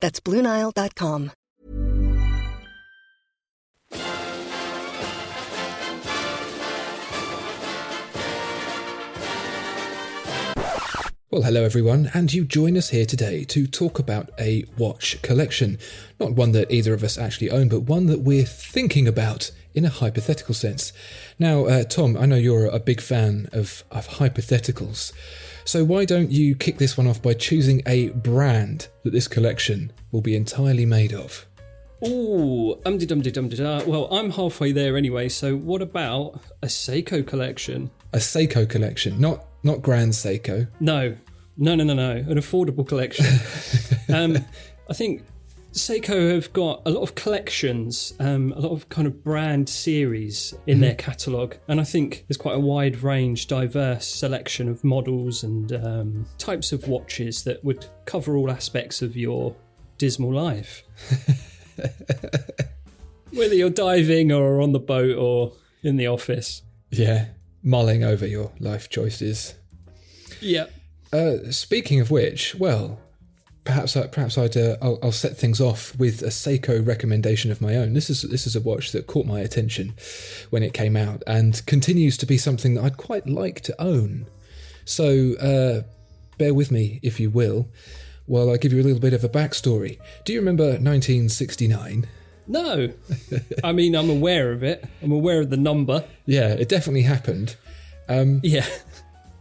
That's BlueNile.com. Well, hello everyone, and you join us here today to talk about a watch collection. Not one that either of us actually own, but one that we're thinking about in a hypothetical sense. Now, uh, Tom, I know you're a big fan of, of hypotheticals, so why don't you kick this one off by choosing a brand that this collection will be entirely made of? Ooh, um de dum de dum da. Well, I'm halfway there anyway. So, what about a Seiko collection? A Seiko collection, not not Grand Seiko. No, no, no, no, no. An affordable collection. um, I think Seiko have got a lot of collections, um, a lot of kind of brand series in their catalogue, and I think there's quite a wide range, diverse selection of models and um, types of watches that would cover all aspects of your dismal life. Whether you're diving or on the boat or in the office. Yeah, mulling over your life choices. Yeah. Uh, speaking of which, well, perhaps I, perhaps I'd uh, I'll, I'll set things off with a Seiko recommendation of my own. This is this is a watch that caught my attention when it came out and continues to be something that I'd quite like to own. So uh, bear with me if you will, while I give you a little bit of a backstory. Do you remember 1969? No. I mean, I'm aware of it. I'm aware of the number. Yeah, it definitely happened. Um, Yeah.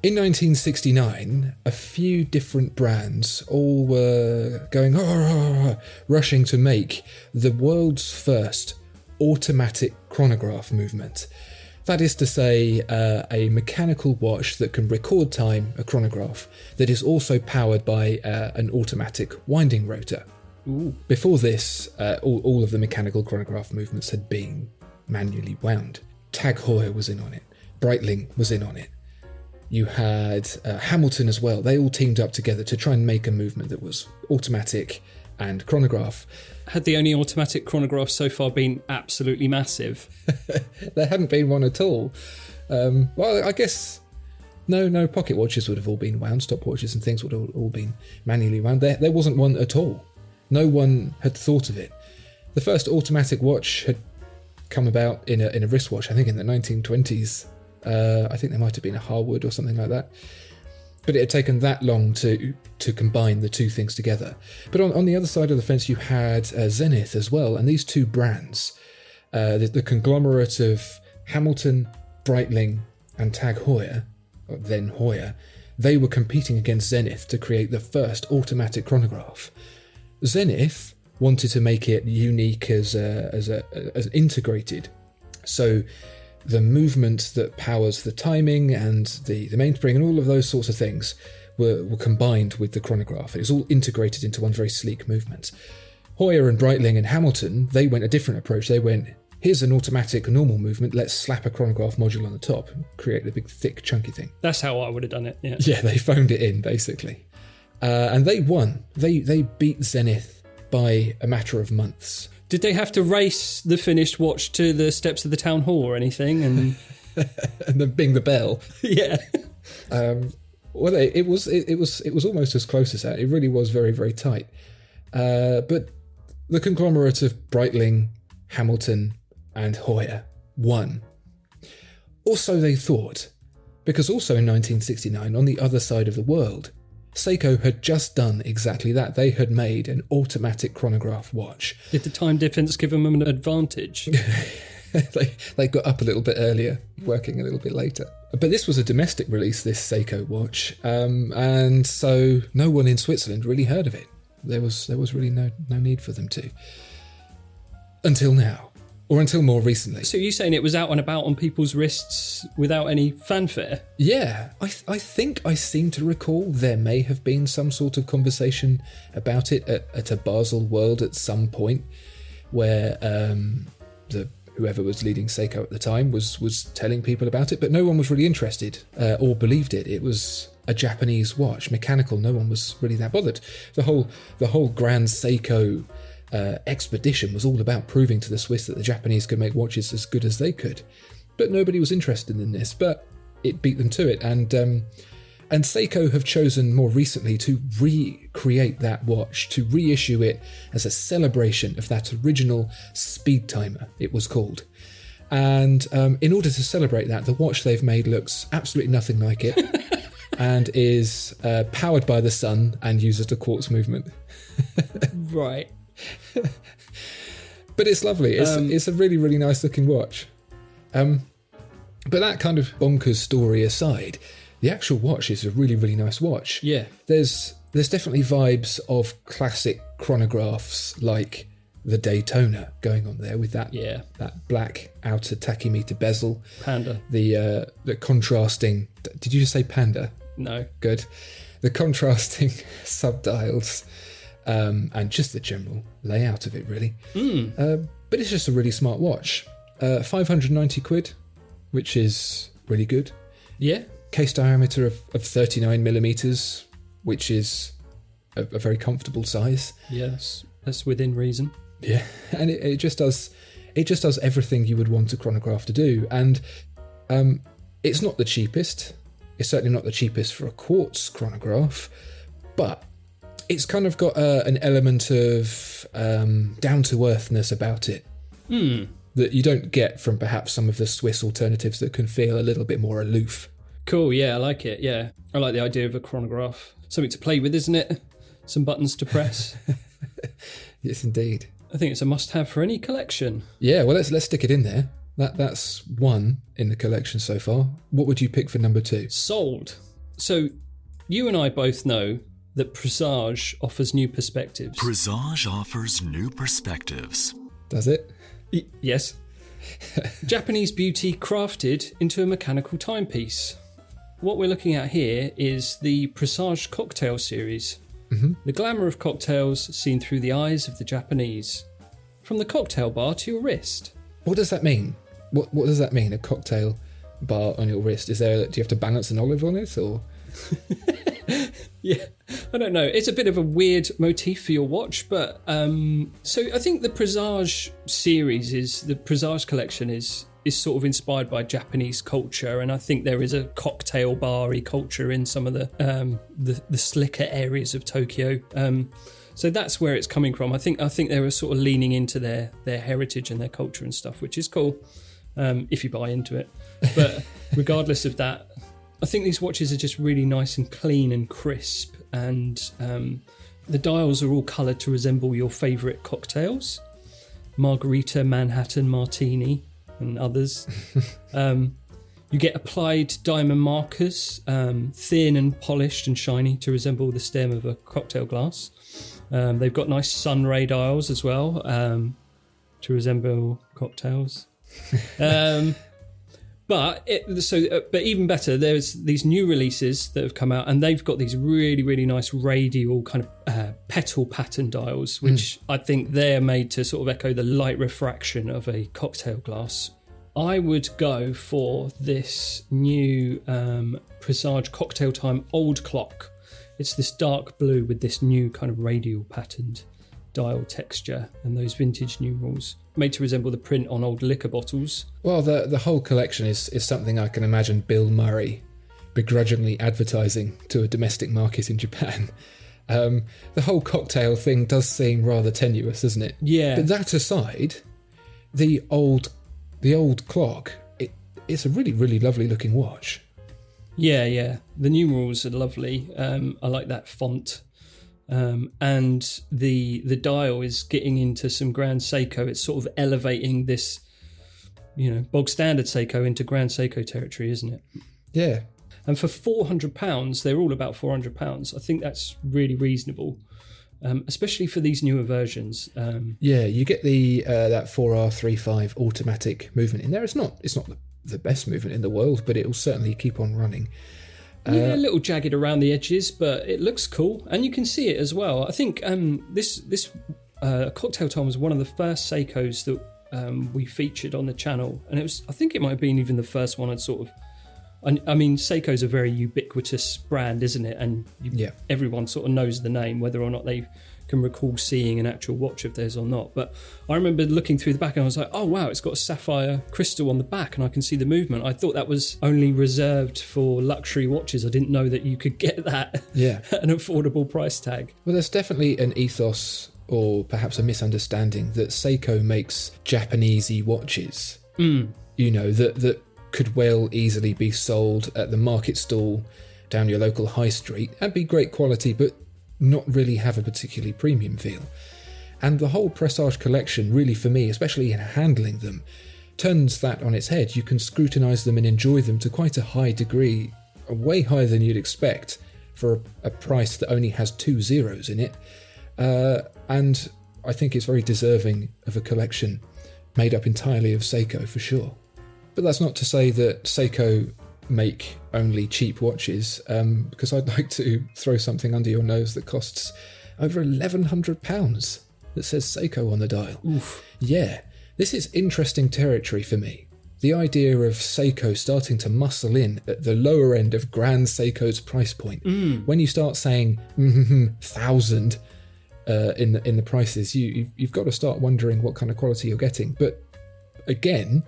In 1969, a few different brands all were going "Ah," rushing to make the world's first automatic chronograph movement. That is to say, uh, a mechanical watch that can record time, a chronograph, that is also powered by uh, an automatic winding rotor. Before this, uh, all, all of the mechanical chronograph movements had been manually wound. Tag Heuer was in on it, Breitling was in on it. You had uh, Hamilton as well. They all teamed up together to try and make a movement that was automatic and chronograph. Had the only automatic chronograph so far been absolutely massive? There hadn't been one at all. Um, well, I guess no, no. Pocket watches would have all been wound. Stopwatches and things would have all been manually wound. There, there wasn't one at all. No one had thought of it. The first automatic watch had come about in a in a wristwatch. I think in the 1920s. Uh, I think there might have been a Harwood or something like that. But it had taken that long to to combine the two things together. But on, on the other side of the fence, you had uh, Zenith as well, and these two brands, uh, the, the conglomerate of Hamilton, Breitling, and Tag Heuer, then Heuer, they were competing against Zenith to create the first automatic chronograph. Zenith wanted to make it unique as a, as a, as integrated. So the movement that powers the timing and the, the mainspring and all of those sorts of things were, were combined with the chronograph. It was all integrated into one very sleek movement. Heuer and Breitling and Hamilton, they went a different approach. They went, here's an automatic normal movement, let's slap a chronograph module on the top and create the big, thick, chunky thing. That's how I would have done it. Yeah. Yeah, they phoned it in, basically. Uh, and they won. They, they beat Zenith by a matter of months. Did they have to race the finished watch to the steps of the town hall or anything? And And then bing the bell. yeah, Um, well, it, it was it, it was it was almost as close as that. It really was very very tight. Uh, but the conglomerate of Breitling, Hamilton, and Heuer won. Also, they thought, because also in 1969, on the other side of the world, Seiko had just done exactly that. They had made an automatic chronograph watch. Did the time difference give them an advantage? they, they got up a little bit earlier, working a little bit later. But this was a domestic release, this Seiko watch, um, and so no one in Switzerland really heard of it. There was there was really no no need for them to until now, or until more recently. so you're saying it was out and about on people's wrists without any fanfare? Yeah, I, th- I think I seem to recall there may have been some sort of conversation about it at, at a Basel World at some point, where um, the whoever was leading Seiko at the time was was telling people about it, but no one was really interested uh, or believed it. It was a Japanese watch, mechanical. No one was really that bothered. The whole the whole Grand Seiko uh, expedition was all about proving to the Swiss that the Japanese could make watches as good as they could, but nobody was interested in this. But it beat them to it, and um, and Seiko have chosen more recently to recreate that watch, to reissue it as a celebration of that original speed timer, it was called. And um, in order to celebrate that, the watch they've made looks absolutely nothing like it and is uh, powered by the sun and uses the quartz movement. Right. But it's lovely. It's, Um, it's a really, really nice looking watch. Um, but that kind of bonkers story aside, the actual watch is a really, really nice watch. Yeah. there's there's definitely vibes of classic chronographs like the Daytona going on there with that Yeah. that black outer tachymeter bezel, Panda. the uh, the contrasting. Did you just say panda? No. Good. The contrasting subdials um, and just the general layout of it, really. Uh, but it's just a really smart watch. Uh, 590 quid, which is really good. Yeah. Case diameter of, of 39 millimeters, which is a, a very comfortable size. That's, that's within reason. Yeah, and it, it just does it just does everything you would want a chronograph to do, and um, it's not the cheapest. It's certainly not the cheapest for a quartz chronograph, but it's kind of got uh, an element of um, down to earthness about it that you don't get from perhaps some of the Swiss alternatives that can feel a little bit more aloof. Cool. Yeah, I like it. Yeah. I like the idea of a chronograph. Something to play with, isn't it? Some buttons to press. Yes, indeed. I think it's a must have for any collection. Yeah, well, let's let's stick it in there. That that's one in the collection so far. What would you pick for number two? Sold. So, you and I both know that Presage offers new perspectives. Presage offers new perspectives. Does it? Y- yes. Japanese beauty crafted into a mechanical timepiece. What we're looking at here is the Presage cocktail series. Mm-hmm. The glamour of cocktails seen through the eyes of the Japanese. From the cocktail bar to your wrist. What does that mean? What What does that mean? A cocktail bar on your wrist? Is there? Do you have to balance an olive on it, or Yeah, I don't know. It's a bit of a weird motif for your watch, but um, so I think the Presage series is the Presage collection is is sort of inspired by Japanese culture, and I think there is a cocktail bar-y culture in some of the um, the, the slicker areas of Tokyo. Um, so that's where it's coming from. I think I think they were sort of leaning into their their heritage and their culture and stuff, which is cool um, if you buy into it. But regardless of that, I think these watches are just really nice and clean and crisp, and um, the dials are all coloured to resemble your favourite cocktails margarita, Manhattan, martini, and others. um, you get applied diamond markers, um, thin and polished and shiny to resemble the stem of a cocktail glass. Um, they've got nice sunray dials as well um, to resemble cocktails. But it, so, uh, but even better, there's these new releases that have come out, and they've got these really, really nice radial kind of uh, petal pattern dials, which I think they're made to sort of echo the light refraction of a cocktail glass. I would go for this new um, Presage Cocktail Time Old Clock. It's this dark blue with this new kind of radial patterned dial texture and those vintage numerals, made to resemble the print on old liquor bottles. well, the the whole collection is is something I can imagine Bill Murray begrudgingly advertising to a domestic market in Japan. Um, the whole cocktail thing does seem rather tenuous, doesn't it? Yeah. But that aside, the old the old clock, it, it's a really really lovely looking watch. Yeah, yeah. The numerals are lovely. Um, I like that font. Um, and the the dial is getting into some Grand Seiko. It's sort of elevating this, you know, bog standard Seiko into Grand Seiko territory, isn't it? Yeah, And for four hundred pounds, they're all about four hundred pounds. I think that's really reasonable, um, especially for these newer versions. Um, Yeah, you get the uh, that 4R35 automatic movement in there. It's not it's not the, the best movement in the world, but it will certainly keep on running. Yeah, a little jagged around the edges, but it looks cool, and you can see it as well. I think um, this this uh, cocktail time was one of the first Seikos that um, we featured on the channel, and it was I think it might have been even the first one I'd sort of. I, I mean, Seiko's a very ubiquitous brand, isn't it? And you, Yeah. everyone sort of knows the name, whether or not they can recall seeing an actual watch of theirs or not. But I remember looking through the back and I was like, oh wow, it's got a sapphire crystal on the back and I can see the movement. I thought that was only reserved for luxury watches. I didn't know that you could get that Yeah. at an affordable price tag. Well, there's definitely an ethos or perhaps a misunderstanding that Seiko makes Japanesey watches. Mm. You know that that could well easily be sold at the market stall down your local high street and be great quality, but not really have a particularly premium feel. And the whole Presage collection, really for me, especially in handling them, turns that on its head. You can scrutinize them and enjoy them to quite a high degree, way higher than you'd expect for a, a price that only has two zeros in it. Uh, and I think it's very deserving of a collection made up entirely of Seiko for sure. But that's not to say that Seiko make only cheap watches, um, because I'd like to throw something under your nose that costs over £1,100 that says Seiko on the dial. Yeah, this is interesting territory for me. The idea of Seiko starting to muscle in at the lower end of Grand Seiko's price point. When you start saying mm, thousand uh, in the, in the prices, you you've, you've got to start wondering what kind of quality you're getting. But again,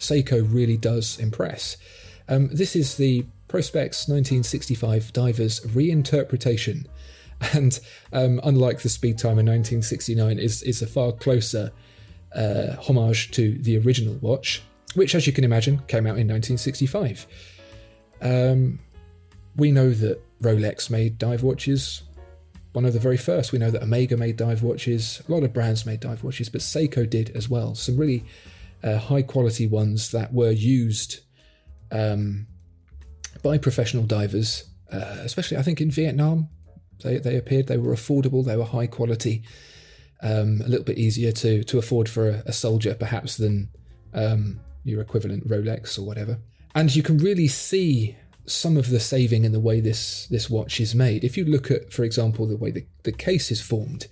Seiko really does impress. Um, this is the Prospex 1965 Divers reinterpretation, and um, unlike the Speed Timer 1969, is is a far closer uh, homage to the original watch, which, as you can imagine, came out in 1965. Um, we know that Rolex made dive watches. One of the very first. We know that Omega made dive watches. A lot of brands made dive watches, but Seiko did as well. Some really uh, high quality ones that were used um, by professional divers, uh, especially I think in Vietnam. They, they appeared, they were affordable, they were high quality, um, a little bit easier to, to afford for a, a soldier perhaps than um, your equivalent Rolex or whatever. And you can really see some of the saving in the way this, this watch is made. If you look at, for example, the way the, the case is formed,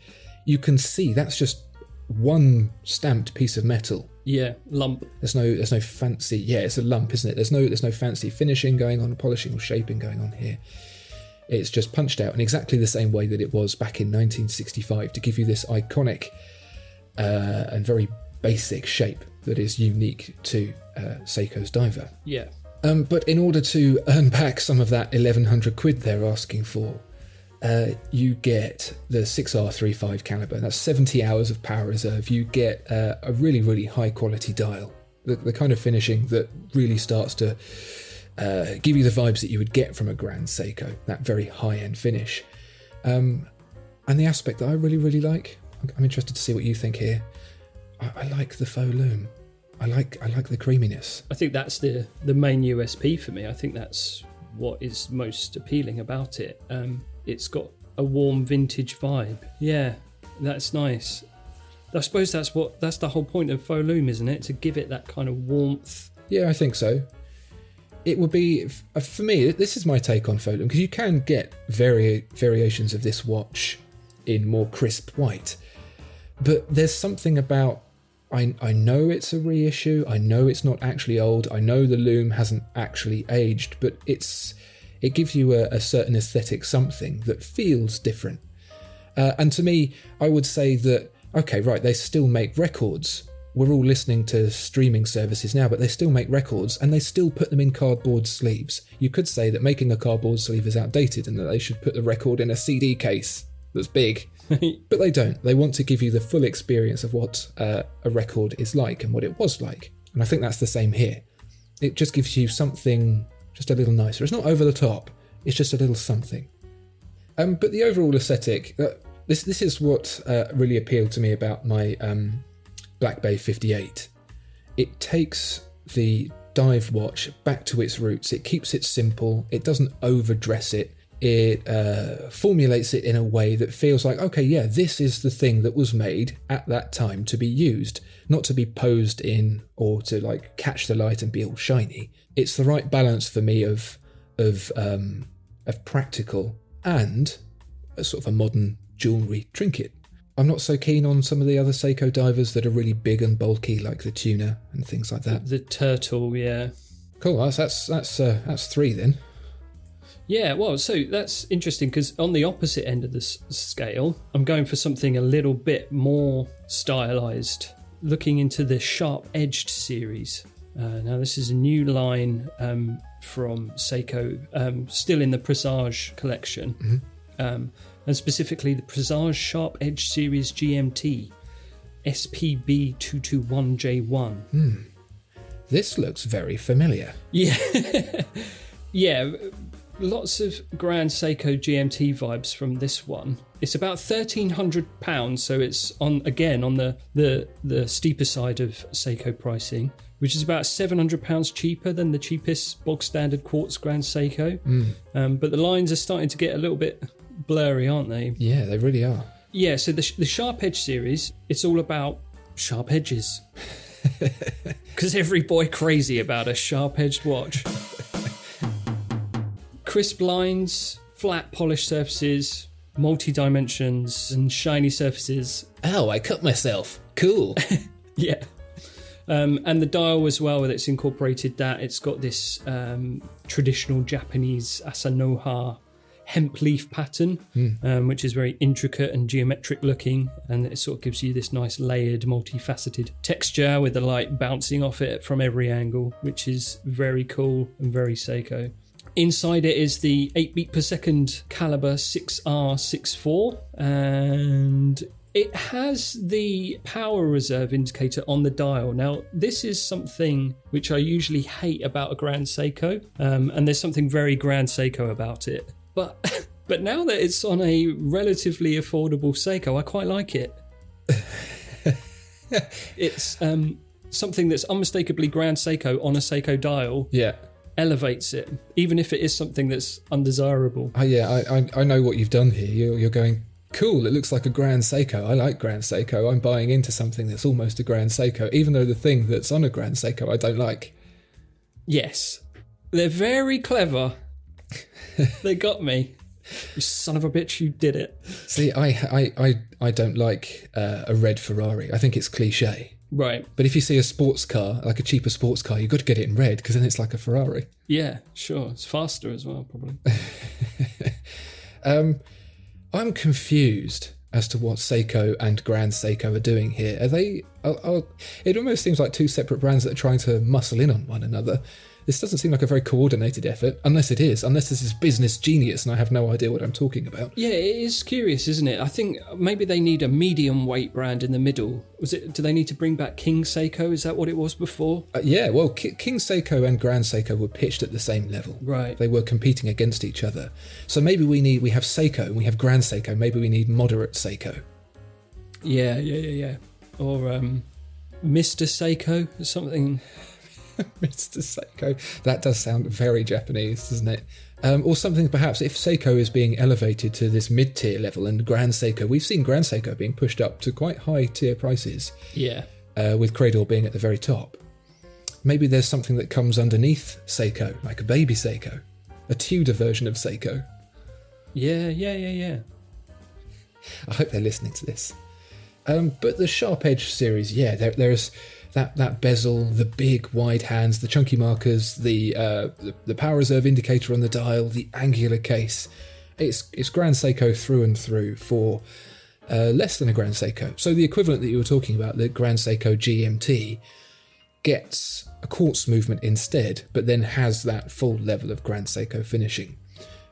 you can see that's just one stamped piece of metal Yeah, lump. there's no there's no fancy yeah, it's a lump, isn't it? There's no there's no fancy finishing going on, polishing or shaping going on here. It's just punched out in exactly the same way that it was back in 1965 to give you this iconic uh, and very basic shape that is unique to uh, Seiko's diver. Yeah. Um, but in order to earn back some of that 1100 quid they're asking for, uh, you get the 6R35 caliber. That's 70 hours of power reserve. You get uh, a really, really high quality dial. The, the kind of finishing that really starts to uh, give you the vibes that you would get from a Grand Seiko, that very high end finish. Um, and the aspect that I really, really like, I'm interested to see what you think here. I, I like the faux loom. I like I like the creaminess. I think that's the the main USP for me. I think that's what is most appealing about it. Um, it's got a warm vintage vibe. Yeah, that's nice. I suppose that's what that's the whole point of faux loom, isn't it? To give it that kind of warmth. Yeah, I think so. It would be uh, for me. This is my take on Photon because you can get vari- variations of this watch in more crisp white, but there's something about I I know it's a reissue. I know it's not actually old. I know the loom hasn't actually aged, but it's it gives you a, a certain aesthetic something that feels different. Uh, and to me, I would say that okay, right, they still make records. We're all listening to streaming services now, but they still make records and they still put them in cardboard sleeves. You could say that making a cardboard sleeve is outdated and that they should put the record in a CD case that's big. but they don't. They want to give you the full experience of what uh, a record is like and what it was like. And I think that's the same here. It just gives you something just a little nicer. It's not over the top. It's just a little something. Um, but the overall aesthetic, uh, this this is what uh, really appealed to me about my um, Black Bay 58. It takes the dive watch back to its roots. It keeps it simple. It doesn't overdress it. It uh, formulates it in a way that feels like, okay, yeah, this is the thing that was made at that time to be used, not to be posed in or to like catch the light and be all shiny. It's the right balance for me of of um, of practical and a sort of a modern jewelry trinket. I'm not so keen on some of the other Seiko divers that are really big and bulky, like the tuna and things like that. The turtle, yeah. Cool. That's that's that's uh, that's three then. Yeah, well, so that's interesting because on the opposite end of the s- scale, I'm going for something a little bit more stylized, looking into the Sharp Edged series. Uh, now, this is a new line um, from Seiko, um, still in the Presage collection, um, and specifically the Presage Sharp Edge series GMT SPB221J1. This looks very familiar. Yeah. yeah. Lots of Grand Seiko GMT vibes from this one. It's about thirteen hundred pounds, so it's on again on the, the the steeper side of Seiko pricing, which is about seven hundred pounds cheaper than the cheapest bog standard quartz Grand Seiko. Um, but the lines are starting to get a little bit blurry, aren't they? Yeah, they really are. Yeah. So the the Sharp Edge series, it's all about sharp edges. Because every boy crazy about a sharp edged watch. Crisp lines, flat polished surfaces, multi dimensions, and shiny surfaces. Oh, I cut myself. Cool. Yeah. Um, and the dial as well, it's incorporated that. It's got this um, traditional Japanese Asanoha hemp leaf pattern, um, which is very intricate and geometric looking. And it sort of gives you this nice layered, multifaceted texture with the light bouncing off it from every angle, which is very cool and very Seiko. Inside it is the 8 beat per second caliber 6R64, and it has the power reserve indicator on the dial. Now, this is something which I usually hate about a Grand Seiko, um, and there's something very Grand Seiko about it. But but now that it's on a relatively affordable Seiko, I quite like it. it's um, something that's unmistakably Grand Seiko on a Seiko dial yeah. elevates it, even if it is something that's undesirable. Oh, yeah, I, I, I know what you've done here. You're, you're going, cool, it looks like a Grand Seiko. I like Grand Seiko. I'm buying into something that's almost a Grand Seiko, even though the thing that's on a Grand Seiko I don't like. Yes, they're very clever. they got me. You son of a bitch, you did it. See, I, I, I, I don't like uh, a red Ferrari. I think it's cliche. Right. But if you see a sports car, like a cheaper sports car, you've got to get it in red because then it's like a Ferrari. Yeah, sure. It's faster as well, probably. Um, I'm confused as to what Seiko and Grand Seiko are doing here. Are they? Are, are, it almost seems like two separate brands that are trying to muscle in on one another. This doesn't seem like a very coordinated effort, unless it is. Unless this is business genius, and I have no idea what I'm talking about. yeah, it is curious, isn't it? I think maybe they need a medium weight brand in the middle. Was it? Do they need to bring back King Seiko? Is that what it was before? Uh, yeah, well, Ki- King Seiko and Grand Seiko were pitched at the same level. Right. They were competing against each other. So maybe we need we have Seiko and we have Grand Seiko. Maybe we need moderate Seiko. Yeah, yeah, yeah, yeah. Or um, Mr. Seiko, or something. Mr. Seiko. That does sound very Japanese, doesn't it? Um, or something perhaps if Seiko is being elevated to this mid tier level and Grand Seiko, we've seen Grand Seiko being pushed up to quite high tier prices, Yeah. uh, with Credor being at the very top. Maybe there's something that comes underneath Seiko, like a baby Seiko, a Tudor version of Seiko. Yeah, yeah, yeah, yeah. I hope they're listening to this. Um, but the Sharp Edge series, yeah, there, there's that, that bezel, the big wide hands, the chunky markers, the, uh, the the power reserve indicator on the dial, the angular case. It's it's Grand Seiko through and through for uh, less than a Grand Seiko. So the equivalent that you were talking about, the Grand Seiko GMT, gets a quartz movement instead, but then has that full level of Grand Seiko finishing.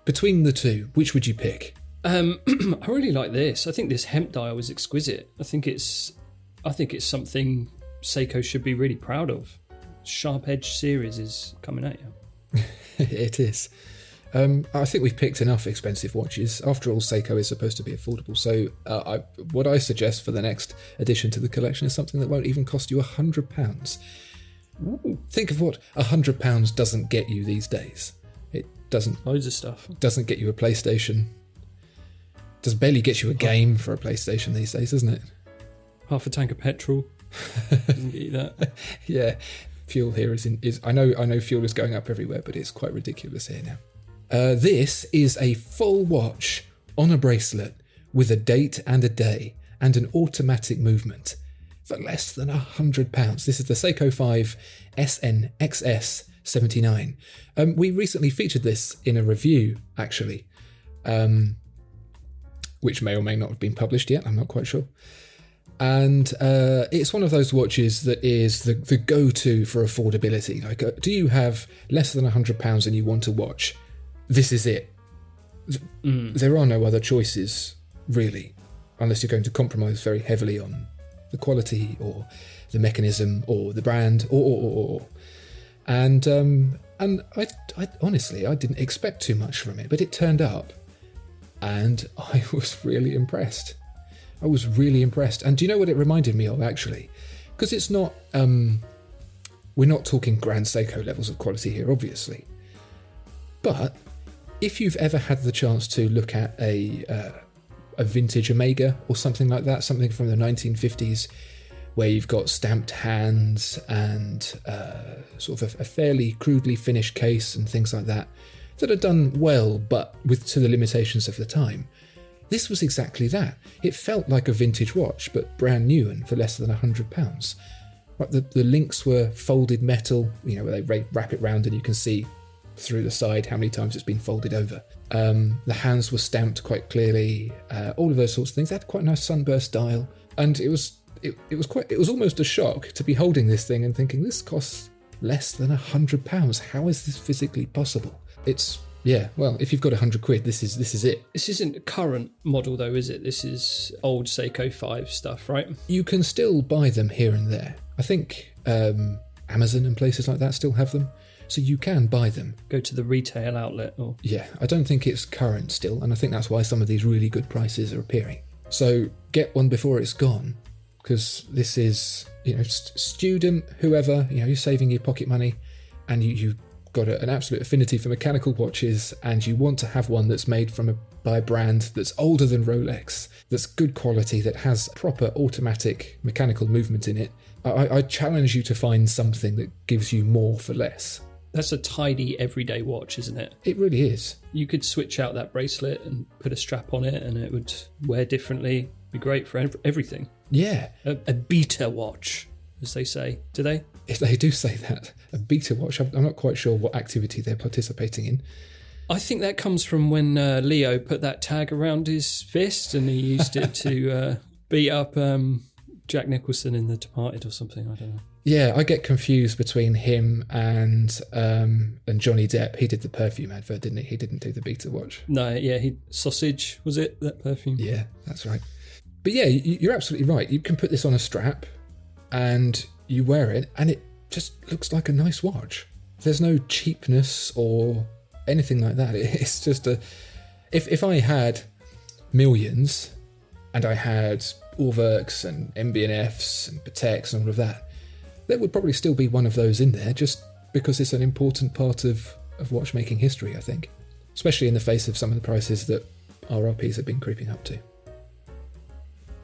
Between the two, which would you pick? Um, I really like this. I think this hemp dial is exquisite. I think it's, I think it's something Seiko should be really proud of. Sharp Edge series is coming at you. it is. Um, I think we've picked enough expensive watches. After all, Seiko is supposed to be affordable. So, uh, I, what I suggest for the next addition to the collection is something that won't even cost you a hundred pounds. Think of what a hundred pounds doesn't get you these days. It doesn't Loads of stuff. doesn't get you a PlayStation. Does barely get you a game for a PlayStation these days, doesn't it? Half a tank of petrol. You that. yeah, fuel here is in, is I know I know fuel is going up everywhere, but it's quite ridiculous here now. Uh, this is a full watch on a bracelet with a date and a day and an automatic movement for less than a hundred pounds. This is the Seiko 5 SNXS 79. Um, we recently featured this in a review, actually, um, which may or may not have been published yet. I'm not quite sure and uh, it's one of those watches that is the, the go-to for affordability. Like, uh, do you have less than hundred pounds and you want to watch? This is it. There are no other choices, really, unless you're going to compromise very heavily on the quality or the mechanism or the brand or or or. or. And um, and I, I honestly I didn't expect too much from it, but it turned up, and I was really impressed. I was really impressed. And do you know what it reminded me of actually? Because it's not um we're not talking Grand Seiko levels of quality here, obviously. But if you've ever had the chance to look at a uh, a vintage Omega or something like that, something from the 1950s, where you've got stamped hands and uh, sort of a, a fairly crudely finished case and things like that, that are done well, but with to the limitations of the time. This was exactly that. It felt like a vintage watch, but brand new and for less than a hundred pounds. The, the links were folded metal, you know, where they wrap it round and you can see through the side how many times it's been folded over. Um, the hands were stamped quite clearly. Uh, all of those sorts of things. They had quite a nice sunburst dial, and it was it, it was quite it was almost a shock to be holding this thing and thinking this costs less than a hundred pounds. How is this physically possible? It's yeah. Well, if you've got a hundred quid, this is this is it. This isn't a current model though, is it? This is old Seiko 5 stuff, right? You can still buy them here and there. I think um, Amazon and places like that still have them, so you can buy them. Go to the retail outlet or Yeah, I don't think it's current still, and I think that's why some of these really good prices are appearing. So get one before it's gone, because this is, you know, st- student, whoever, you know, you're saving your pocket money, and you you got a, an absolute affinity for mechanical watches, and you want to have one that's made from a by a brand that's older than Rolex, that's good quality, that has proper automatic mechanical movement in it. I- I, challenge you to find something that gives you more for less. that's a tidy everyday watch, isn't it? It really is. You could switch out that bracelet and put a strap on it and it would wear differently. Be great for everything. Yeah, A, a beater watch, as they say. Do they? if they do say that, a beater watch, I'm not quite sure what activity they're participating in. I think that comes from when uh, Leo put that tag around his fist and he used it to uh, beat up um, Jack Nicholson in The Departed or something. I don't know. Yeah, I get confused between him and um, and Johnny Depp. He did the perfume advert, didn't he? He didn't do the beater watch. No, yeah, he Sauvage was it that perfume? Yeah, that's right. But yeah, you're absolutely right. You can put this on a strap and you wear it, and it just looks like a nice watch. There's no cheapness or anything like that. It's just a. If if I had millions, and I had Urwerks and MB&Fs and Pateks and all of that, there would probably still be one of those in there, just because it's an important part of of watchmaking history. I think, especially in the face of some of the prices that RRPs have been creeping up to.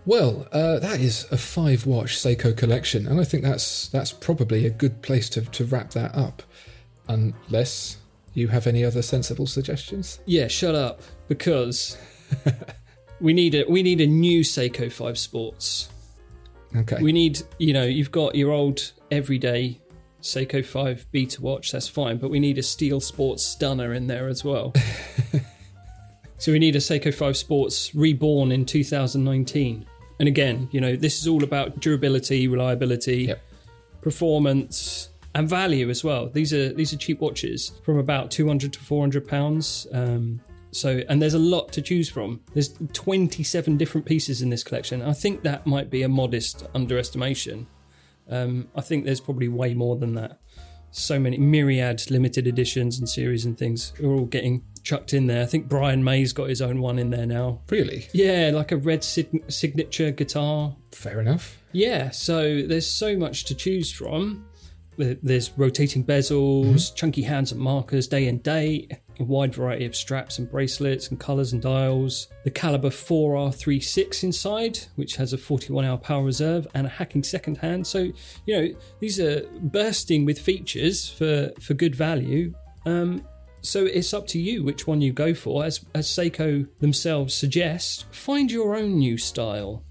Well, uh, that is a five watch Seiko collection, and I think that's that's probably a good place to, to wrap that up. Unless you have any other sensible suggestions? Yeah, shut up. Because we need a we need a new Seiko Five Sports. Okay. We need you know you've got your old everyday Seiko Five Beater watch. That's fine, but we need a Steel Sports Stunner in there as well. so we need a Seiko Five Sports reborn in 2019. And again, you know this is all about durability, reliability, Yep. performance and value as well. These are these are cheap watches from about 200 to 400 pounds. Um, so and there's a lot to choose from. There's 27 different pieces in this collection. I think that might be a modest underestimation. Um, I think there's probably way more than that. so many myriad limited editions and series and things are all getting chucked in there. I think Brian May's got his own one in there now. Really? Yeah, like a red sig- signature guitar. Fair enough. Yeah, so there's so much to choose from. There's rotating bezels, chunky hands and markers, day and date, a wide variety of straps and bracelets and colours and dials. The Caliber 4R36 inside, which has a 41 hour power reserve and a hacking second hand. So, you know, these are bursting with features for, for good value. Um, so it's up to you which one you go for. As, as Seiko themselves suggest, find your own new style.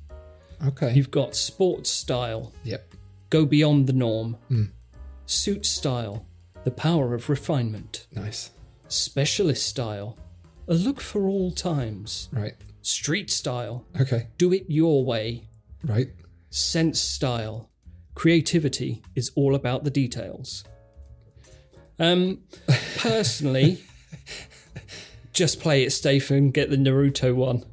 Okay. You've got sports style, Yep. go beyond the norm. Hmm. Suit style, the power of refinement. Nice. Specialist style, a look for all times. Right. Street style, Okay. do it your way. Right. Sense style, creativity is all about the details. Um, personally, just play it safe and get the Naruto one,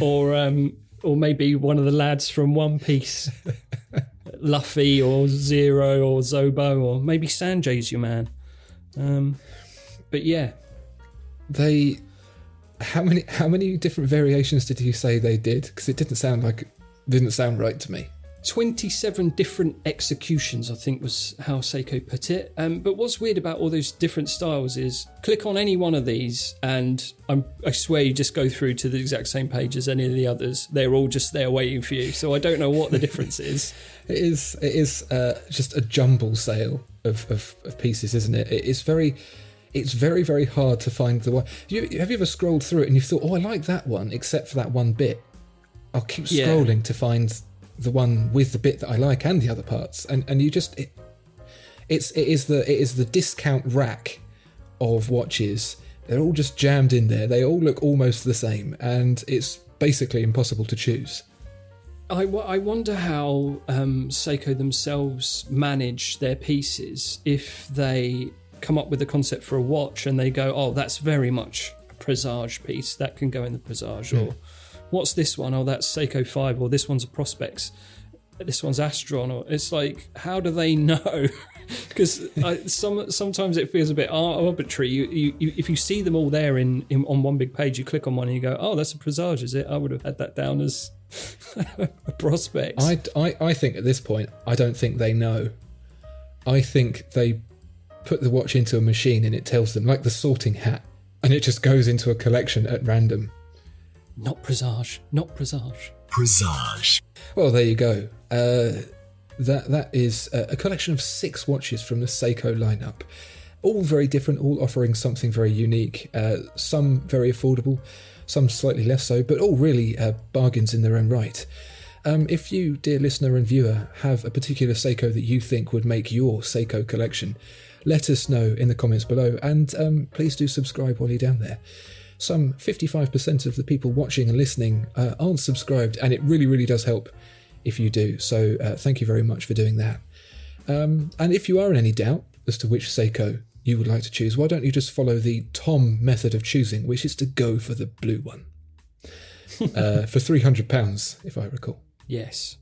or um, or maybe one of the lads from One Piece, Luffy or Zero or Zobo, or maybe Sanjay's your man. Um, but yeah, They. How many? How many different variations did you say they did? Because it didn't sound like. Didn't sound right to me. 27 different executions, I think was how Seiko put it. Um, but what's weird about all those different styles is click on any one of these, and I'm, I swear you just go through to the exact same page as any of the others. They're all just there waiting for you. So I don't know what the difference is. It is. It is uh, just a jumble sale of, of, of pieces, isn't it? It is very. It's very very hard to find the one. You, have you ever scrolled through it and you thought, oh, I like that one, except for that one bit. I'll keep Yeah. scrolling to find the one with the bit that I like and the other parts, and and you just it, it's it is the it is the discount rack of watches. They're all just jammed in there. They all look almost the same, and it's basically impossible to choose. I, I wonder how um, Seiko themselves manage their pieces if they come up with a concept for a watch and they go, oh, that's very much a Presage piece. That can go in the Presage. Or what's this one? Oh, that's Seiko 5. Or this one's a Prospex, This one's Astron. Or it's like, how do they know? Because some sometimes it feels a bit arbitrary. You, you, if you see them all there in, in on one big page, you click on one and you go, "Oh, that's a Presage, is it?" I would have had that down as a Prospex. I, I, I think at this point, I don't think they know. I think they put the watch into a machine and it tells them, like the sorting hat, and it just goes into a collection at random. Not Presage. Not Presage. Presage. Well, there you go. Uh, that that is a, a collection of six watches from the Seiko lineup, all very different, all offering something very unique. Uh, some very affordable, some slightly less so, but all really uh, bargains in their own right. Um, if you, dear listener and viewer, have a particular Seiko that you think would make your Seiko collection, let us know in the comments below, and um, please do subscribe while you're down there. Some 55% of the people watching and listening uh, aren't subscribed, and it really, really does help if you do. So uh, thank you very much for doing that. Um, and if you are in any doubt as to which Seiko you would like to choose, why don't you just follow the Tom method of choosing, which is to go for the blue one uh, for £300, if I recall. Yes.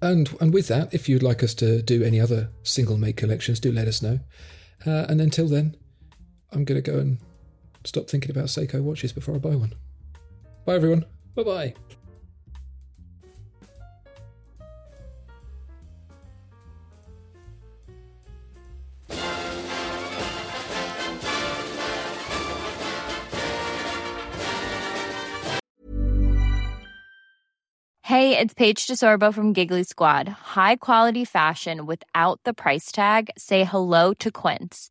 And and with that, if you'd like us to do any other single make collections, do let us know. Uh, and until then, I'm going to go and stop thinking about Seiko watches before I buy one. Bye, everyone. Bye bye. Hey, it's Paige DeSorbo from Giggly Squad. High quality fashion without the price tag. Say hello to Quince.